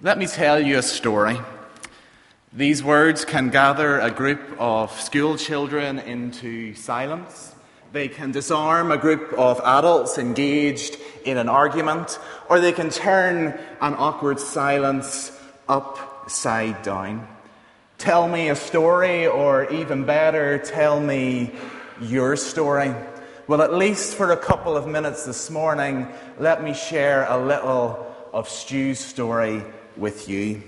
Let me tell you a story. These words can gather a group of school children into silence. They can disarm a group of adults engaged in an argument, or they can turn an awkward silence upside down. Tell me a story, or even better, tell me your story. Well, at least for a couple of minutes this morning, let me share a little of Stu's story with you.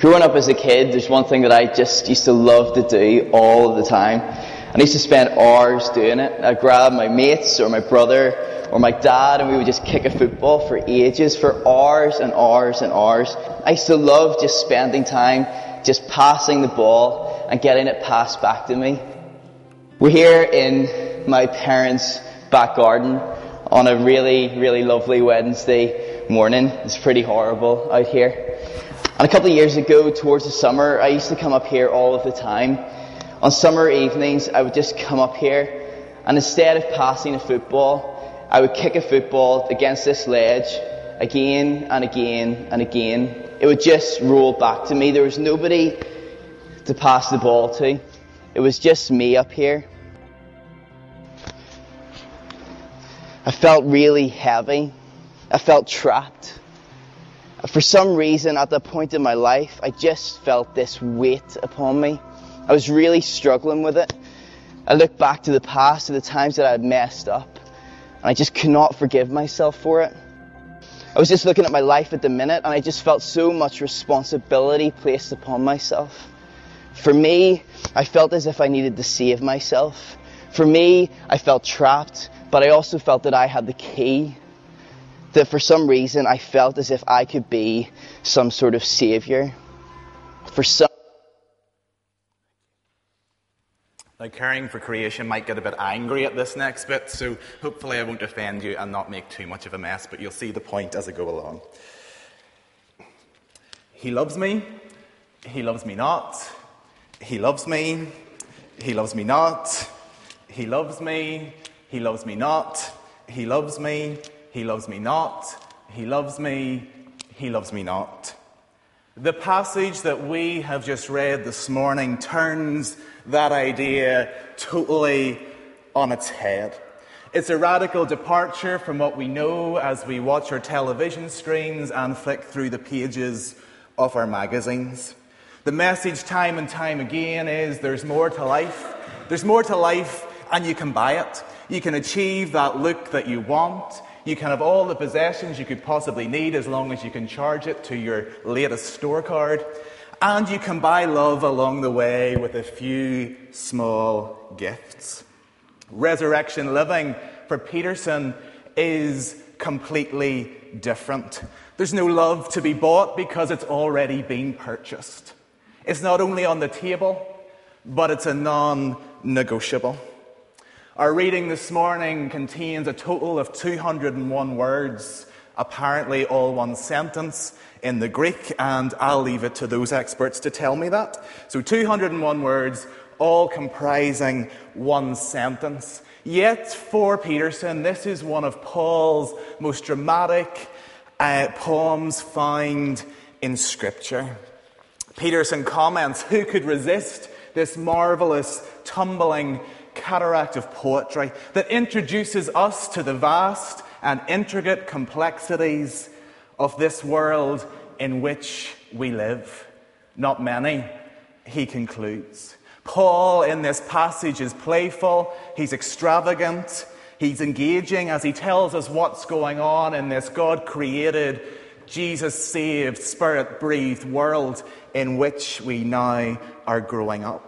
Growing up as a kid, there's one thing that I just used to love to do all the time. I used to spend hours doing it. I'd grab my mates or my brother or my dad and we would just kick a football for ages, for hours and hours and hours. I used to love just spending time just passing the ball and getting it passed back to me. We're here in my parents' back garden on a really, really lovely Wednesday morning. It's pretty horrible out here. And a couple of years ago, towards the summer, I used to come up here all of the time. On summer evenings, I would just come up here and instead of passing a football, I would kick a football against this ledge again and again and again. It would just roll back to me. There was nobody to pass the ball to. It was just me up here. I felt really heavy. I felt trapped. For some reason, at that point in my life, I just felt this weight upon me. I was really struggling with it. I looked back to the past, to the times that I had messed up. And I just could not forgive myself for it. I was just looking at my life at the minute and I just felt so much responsibility placed upon myself. For me, I felt as if I needed to save myself. For me, I felt trapped, but I also felt that I had the key. That for some reason I felt as if I could be some sort of savior. For some Now, caring for creation might get a bit angry at this next bit, so hopefully I won't offend you and not make too much of a mess, but you'll see the point as I go along. He loves me, he loves me not, he loves me, he loves me not, he loves me, he loves me not, he loves me, he loves me not, he loves me, he loves me not. The passage that we have just read this morning turns that idea totally on its head. It's a radical departure from what we know as we watch our television screens and flick through the pages of our magazines. The message, time and time again, is there's more to life. There's more to life, and you can buy it. You can achieve that look that you want. You can have all the possessions you could possibly need as long as you can charge it to your latest store card. And you can buy love along the way with a few small gifts. Resurrection living for Peterson is completely different. There's no love to be bought because it's already been purchased. It's not only on the table, but it's a non negotiable. Our reading this morning contains a total of 201 words, apparently all one sentence in the Greek, and I'll leave it to those experts to tell me that. So 201 words, all comprising one sentence. Yet, for Peterson, this is one of Paul's most dramatic uh, poems found in Scripture. Peterson comments, Who could resist this marvelous, tumbling, cataract of poetry that introduces us to the vast and intricate complexities of this world in which we live. Not many, he concludes. Paul, in this passage, is playful, he's extravagant, he's engaging as he tells us what's going on in this God created, Jesus saved, spirit breathed world in which we now are growing up.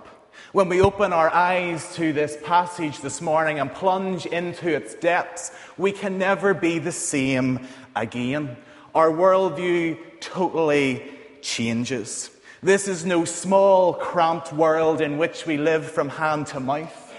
When we open our eyes to this passage this morning and plunge into its depths, we can never be the same again. Our worldview totally changes. This is no small, cramped world in which we live from hand to mouth.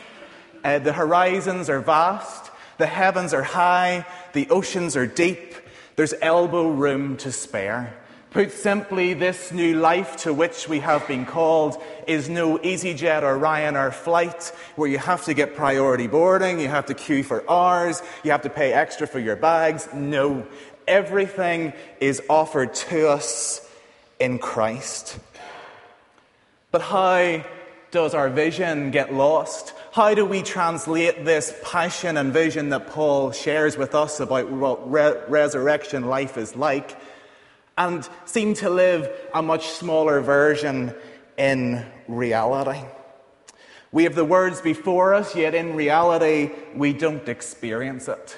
Uh, the horizons are vast, the heavens are high, the oceans are deep, There's elbow room to spare. Put simply, this new life to which we have been called is no EasyJet or Ryanair flight where you have to get priority boarding, you have to queue for hours, you have to pay extra for your bags. No. Everything is offered to us in Christ. But how does our vision get lost? How do we translate this passion and vision that Paul shares with us about what re- resurrection life is like and seem to live a much smaller version in reality? We have the words before us, yet in reality, we don't experience it.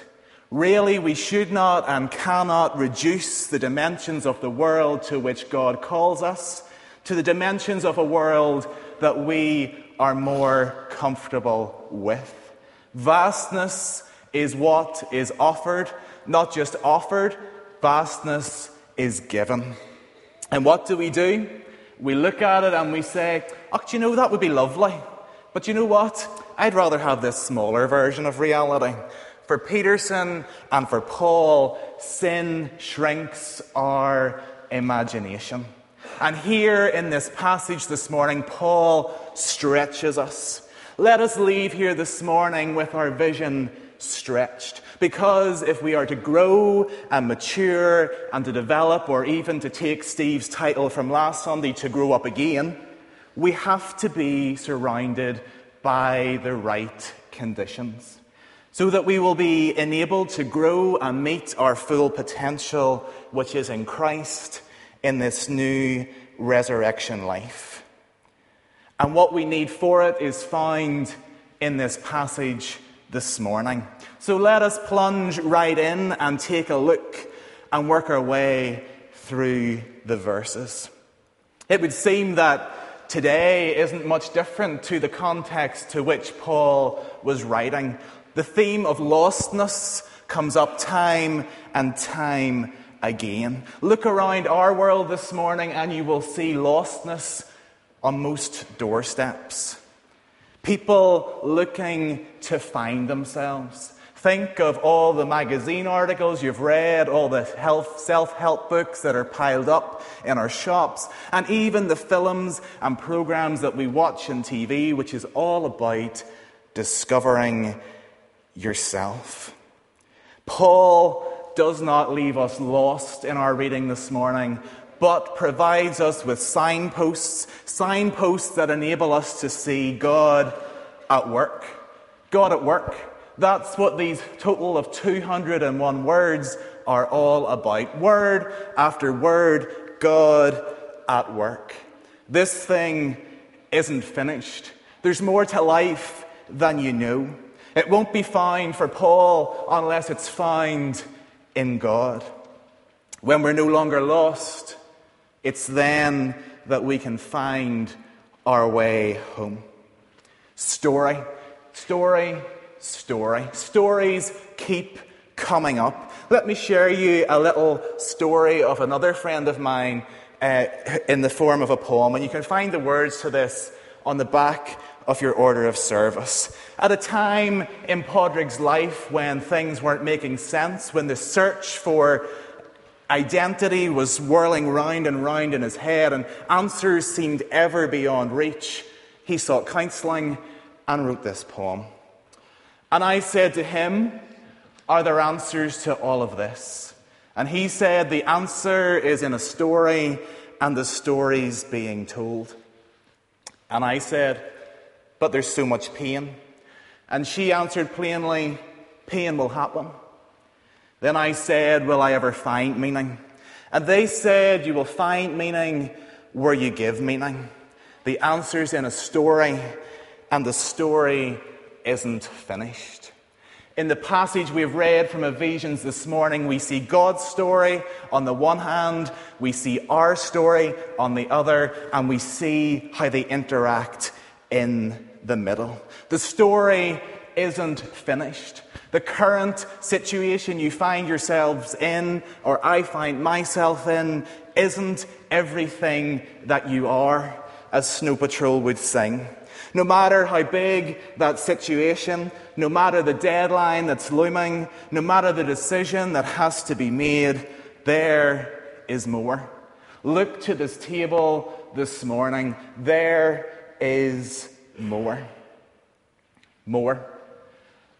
Really, we should not and cannot reduce the dimensions of the world to which God calls us to the dimensions of a world that we are more comfortable with. Vastness is what is offered, not just offered, vastness is given. And what do we do? We look at it and we say, Oh, do you know, that would be lovely. But you know what? I'd rather have this smaller version of reality. For Peterson and for Paul, sin shrinks our imagination. And here in this passage this morning, Paul stretches us. Let us leave here this morning with our vision stretched. Because if we are to grow and mature and to develop, or even to take Steve's title from last Sunday, to grow up again, we have to be surrounded by the right conditions so that we will be enabled to grow and meet our full potential, which is in Christ in this new resurrection life. And what we need for it is found in this passage this morning. So let us plunge right in and take a look and work our way through the verses. It would seem that today isn't much different to the context to which Paul was writing. The theme of lostness comes up time and time again. Look around our world this morning and you will see lostness on most doorsteps. People looking to find themselves. Think of all the magazine articles you've read, all the health, self-help books that are piled up in our shops, and even the films and programs that we watch on TV, which is all about discovering yourself. Paul does not leave us lost in our reading this morning, but provides us with signposts, signposts that enable us to see God at work. God at work. That's what these total of 201 words are all about. Word after word, God at work. This thing isn't finished. There's more to life than you know. It won't be found for Paul unless it's found in God. When we're no longer lost, it's then that we can find our way home. Story, story, story. Stories keep coming up. Let me share you a little story of another friend of mine uh, in the form of a poem. And you can find the words to this on the back of your order of service. At a time in Padraig's life when things weren't making sense, when the search for identity was whirling round and round in his head and answers seemed ever beyond reach, he sought counselling and wrote this poem. And I said to him, Are there answers to all of this? And he said, The answer is in a story, and the story's being told. And I said, but there's so much pain. And she answered plainly, Pain will happen. Then I said, Will I ever find meaning? And they said, You will find meaning where you give meaning. The answer's in a story, and the story isn't finished. In the passage we've read from Ephesians this morning, we see God's story on the one hand, we see our story on the other, and we see how they interact in the middle. The story isn't finished. The current situation you find yourselves in, or I find myself in, isn't everything that you are, as Snow Patrol would sing. No matter how big that situation, no matter the deadline that's looming, no matter the decision that has to be made, there is more. Look to this table this morning. There is more. More.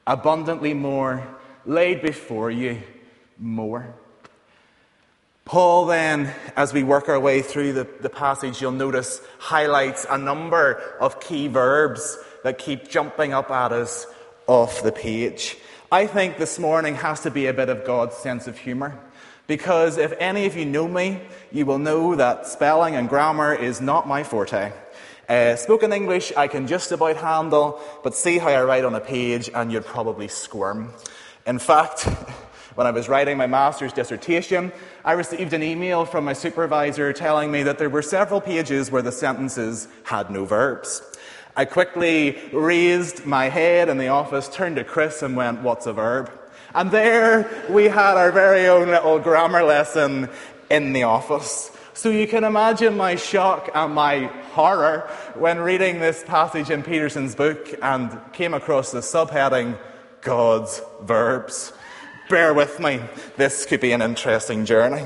Abundantly more. Laid before you. More. Paul, then, as we work our way through the, the passage, you'll notice highlights a number of key verbs that keep jumping up at us off the page. I think this morning has to be a bit of God's sense of humour. Because if any of you know me, you will know that spelling and grammar is not my forte. Uh, spoken English I can just about handle, but see how I write on a page and you'd probably squirm. In fact, when I was writing my master's dissertation, I received an email from my supervisor telling me that there were several pages where the sentences had no verbs. I quickly raised my head in the office, turned to Chris, and went, What's a verb? And there we had our very own little grammar lesson in the office. So you can imagine my shock and my horror when reading this passage in Peterson's book and came across the subheading God's verbs. Bear with me, this could be an interesting journey.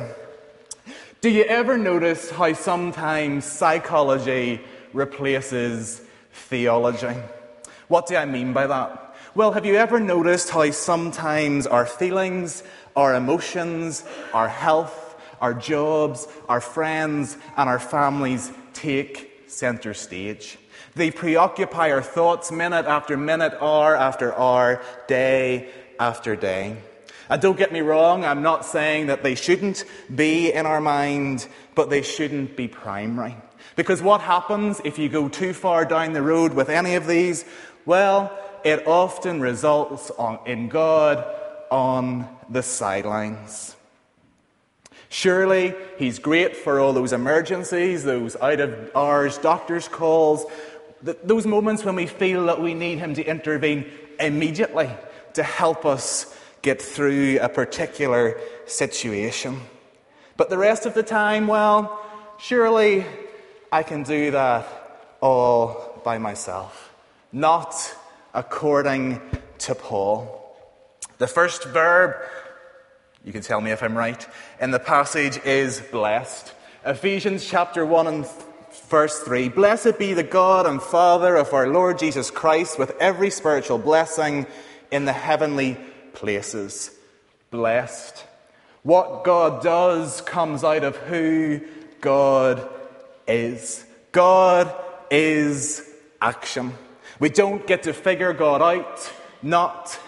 Do you ever notice how sometimes psychology replaces theology? What do I mean by that? Well, have you ever noticed how sometimes our feelings, our emotions, our health, our jobs, our friends, and our families take center stage? They preoccupy our thoughts minute after minute, hour after hour, day after day. And don't get me wrong, I'm not saying that they shouldn't be in our mind, but they shouldn't be primary. Because what happens if you go too far down the road with any of these? Well, it often results on, in God on the sidelines. Surely He's great for all those emergencies, those out of hours doctor's calls, those moments when we feel that we need Him to intervene immediately to help us get through a particular situation. But the rest of the time, well, surely I can do that all by myself. Not according to Paul. The first verb, you can tell me if I'm right, in the passage is blessed. Ephesians chapter 1 and verse 3 Blessed be the God and Father of our Lord Jesus Christ with every spiritual blessing in the heavenly places. Blessed. What God does comes out of who God is. God is action. We don't get to figure God out, not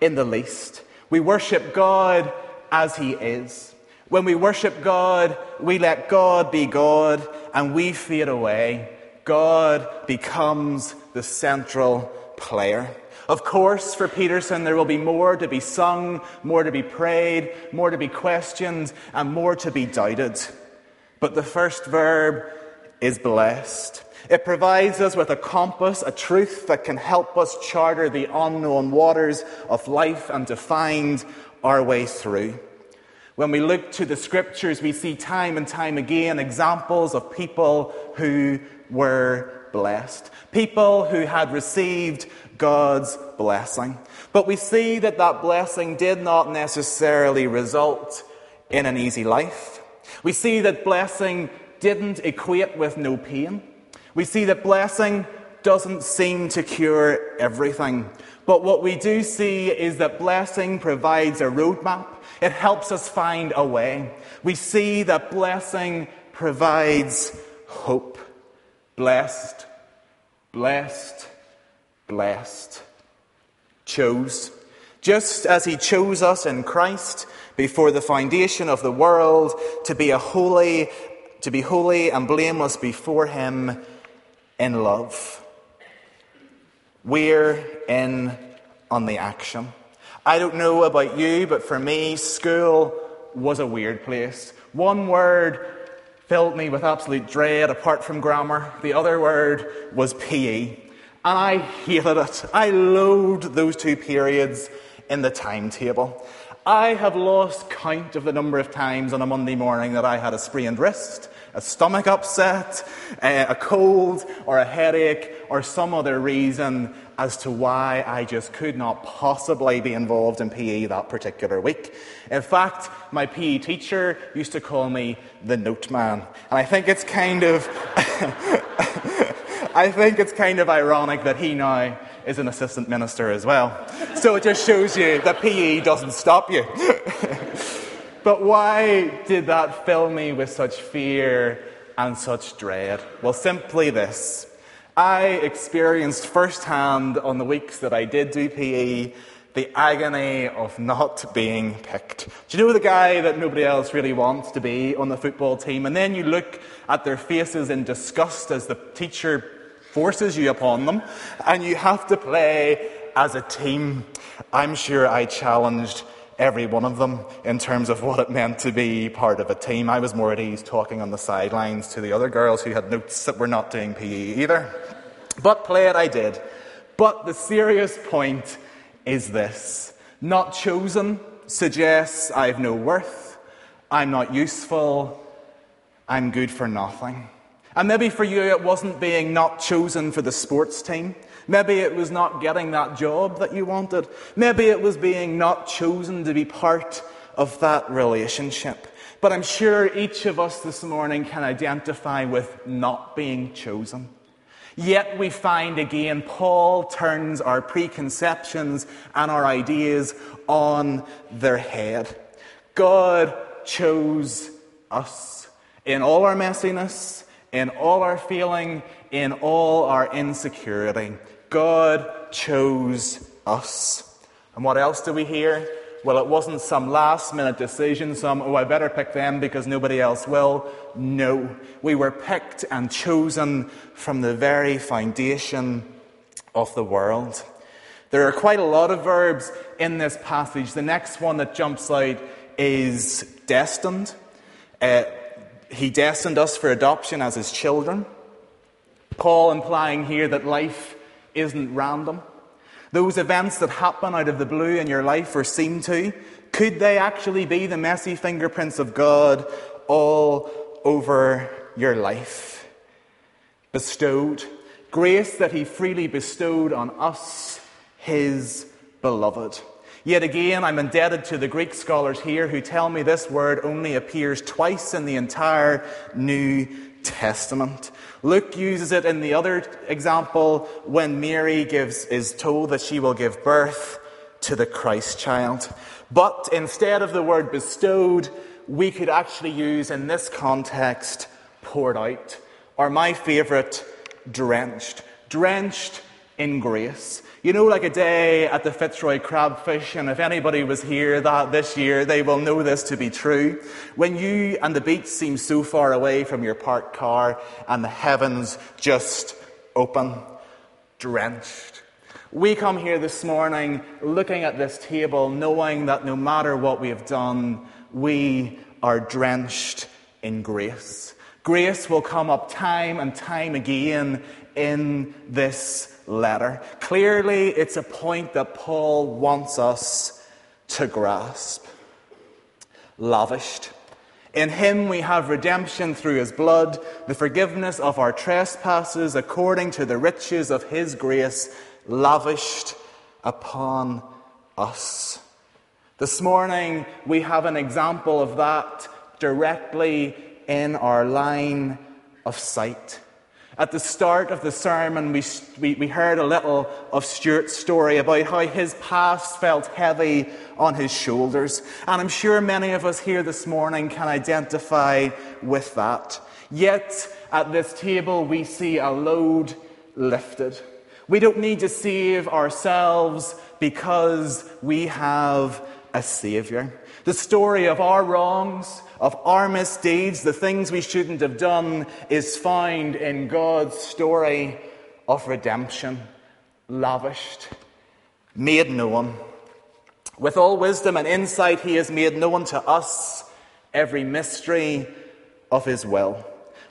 in the least. We worship God as He is. When we worship God, we let God be God and we fade away. God becomes the central player. Of course, for Peterson, there will be more to be sung, more to be prayed, more to be questioned, and more to be doubted. But the first verb is blessed. It provides us with a compass, a truth that can help us charter the unknown waters of life and to find our way through. When we look to the scriptures, we see time and time again examples of people who were blessed, people who had received God's blessing. But we see that that blessing did not necessarily result in an easy life. We see that blessing didn't equate with no pain. We see that blessing doesn't seem to cure everything. But what we do see is that blessing provides a roadmap. It helps us find a way. We see that blessing provides hope. Blessed, blessed, blessed, chose, just as he chose us in Christ before the foundation of the world to be a holy, to be holy and blameless before him in love. We're in on the action. I don't know about you, but for me, school was a weird place. One word filled me with absolute dread apart from grammar. The other word was PE. And I hated it. I loathed those two periods in the timetable. I have lost count of the number of times on a Monday morning that I had a sprained wrist, a stomach upset, a cold, or a headache, or some other reason as to why I just could not possibly be involved in PE that particular week. In fact, my PE teacher used to call me the note man. And I think it's kind of I think it's kind of ironic that he now is an assistant minister as well. So it just shows you that PE doesn't stop you. but why did that fill me with such fear and such dread? Well, simply this. I experienced firsthand on the weeks that I did do PE the agony of not being picked. Do you know the guy that nobody else really wants to be on the football team? And then you look at their faces in disgust as the teacher forces you upon them, and you have to play as a team. I'm sure I challenged every one of them in terms of what it meant to be part of a team. I was more at ease talking on the sidelines to the other girls who had notes that were not doing PE either. But play it I did. But the serious point is this not chosen suggests I have no worth, I'm not useful, I'm good for nothing. And maybe for you, it wasn't being not chosen for the sports team. Maybe it was not getting that job that you wanted. Maybe it was being not chosen to be part of that relationship. But I'm sure each of us this morning can identify with not being chosen. Yet we find again, Paul turns our preconceptions and our ideas on their head. God chose us in all our messiness, in all our feeling, in all our insecurity. God chose us. And what else do we hear? Well, it wasn't some last minute decision, some, oh, I better pick them because nobody else will. No. We were picked and chosen from the very foundation of the world. There are quite a lot of verbs in this passage. The next one that jumps out is destined. Uh, he destined us for adoption as his children. Paul implying here that life isn't random. Those events that happen out of the blue in your life or seem to, could they actually be the messy fingerprints of God all over your life? Bestowed. Grace that he freely bestowed on us, his beloved. Yet again, I'm indebted to the Greek scholars here who tell me this word only appears twice in the entire New Testament. Luke uses it in the other example when Mary gives, is told that she will give birth to the Christ child. But instead of the word bestowed, we could actually use in this context poured out, or my favorite, drenched. Drenched in grace. You know, like a day at the Fitzroy Crabfish, and if anybody was here that this year, they will know this to be true. When you and the beach seem so far away from your parked car and the heavens just open, drenched. We come here this morning looking at this table, knowing that no matter what we have done, we are drenched in grace. Grace will come up time and time again in this letter. Clearly, it's a point that Paul wants us to grasp. Lavished. In him we have redemption through his blood, the forgiveness of our trespasses according to the riches of his grace, lavished upon us. This morning we have an example of that directly in our line of sight. At the start of the sermon, we, we, we, heard a little of Stuart's story about how his past felt heavy on his shoulders. And I'm sure many of us here this morning can identify with that. Yet, at this table, we see a load lifted. We don't need to save ourselves because we have a Saviour. The story of our wrongs, of our misdeeds, the things we shouldn't have done, is found in God's story of redemption, lavished, made known. With all wisdom and insight, He has made known to us every mystery of His will.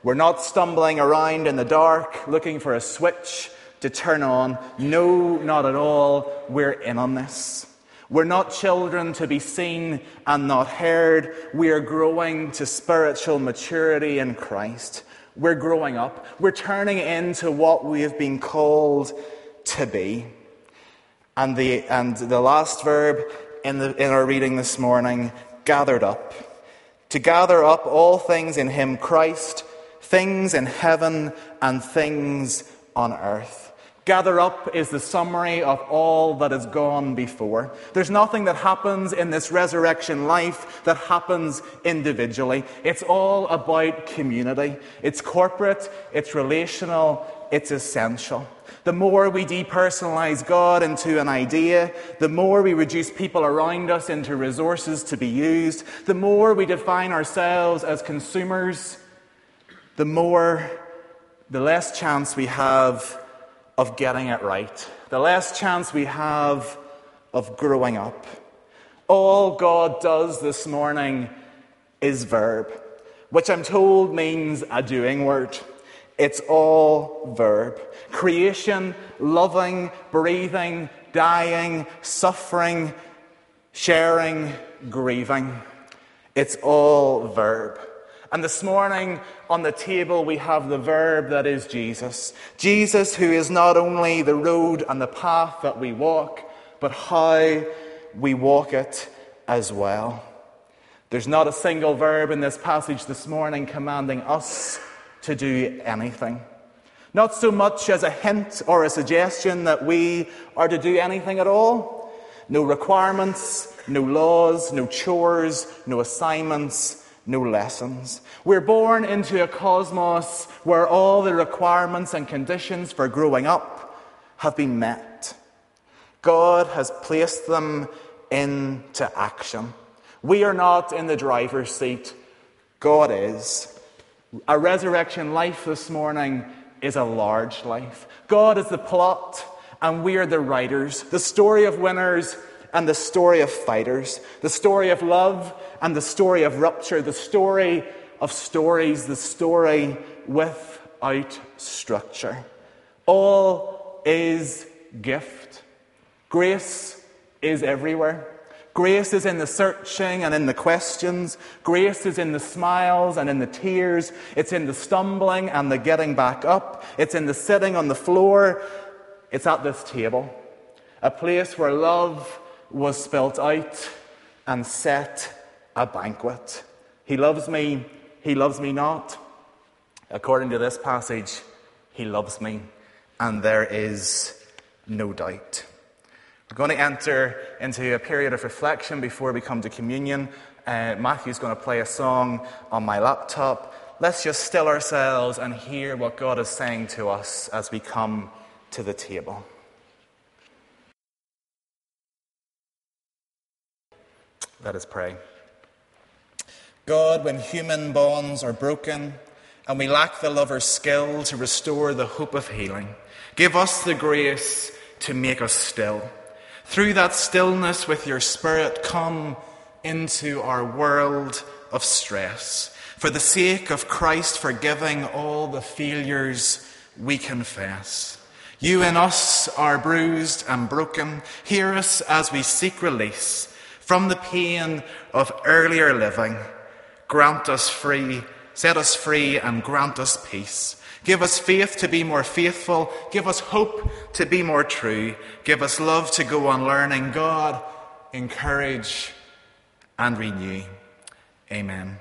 We're not stumbling around in the dark looking for a switch to turn on. No, not at all. We're in on this. We're not children to be seen and not heard. We are growing to spiritual maturity in Christ. We're growing up. We're turning into what we have been called to be. And the, and the last verb in, the, in our reading this morning, gathered up. To gather up all things in Him, Christ, things in heaven and things on earth. Gather up is the summary of all that has gone before. There's nothing that happens in this resurrection life that happens individually. It's all about community. It's corporate, it's relational, it's essential. The more we depersonalize God into an idea, the more we reduce people around us into resources to be used, the more we define ourselves as consumers, the more, the less chance we have of getting it right, the less chance we have of growing up. All God does this morning is verb, which I'm told means a doing word. It's all verb. Creation, loving, breathing, dying, suffering, sharing, grieving. It's all verb. And this morning on the table we have the verb that is Jesus. Jesus, who is not only the road and the path that we walk, but how we walk it as well. There's not a single verb in this passage this morning commanding us to do anything. Not so much as a hint or a suggestion that we are to do anything at all. No requirements, no laws, no chores, no assignments, no lessons. We're born into a cosmos where all the requirements and conditions for growing up have been met. God has placed them into action. We are not in the driver's seat, God is. A resurrection life this morning is a large life. God is the plot, and we are the writers. The story of winners and the story of fighters, the story of love and the story of rupture, the story of stories, the story without structure. All is gift. Grace is everywhere. Grace is in the searching and in the questions. Grace is in the smiles and in the tears. It's in the stumbling and the getting back up. It's in the sitting on the floor. It's at this table. A place where love was spilt out and set a banquet. He loves me, he loves me not. According to this passage, he loves me, and there is no doubt. We're going to enter into a period of reflection before we come to communion. Uh, Matthew's going to play a song on my laptop. Let's just still ourselves and hear what God is saying to us as we come to the table. Let us pray. God, when human bonds are broken and we lack the lover's skill to restore the hope of healing, give us the grace to make us still. Through that stillness, with your Spirit, come into our world of stress. For the sake of Christ, forgiving all the failures we confess. You in us are bruised and broken. Hear us as we seek release from the pain of earlier living. Grant us free, set us free, and grant us peace. Give us faith to be more faithful. Give us hope to be more true. Give us love to go on learning. God, encourage and renew. Amen.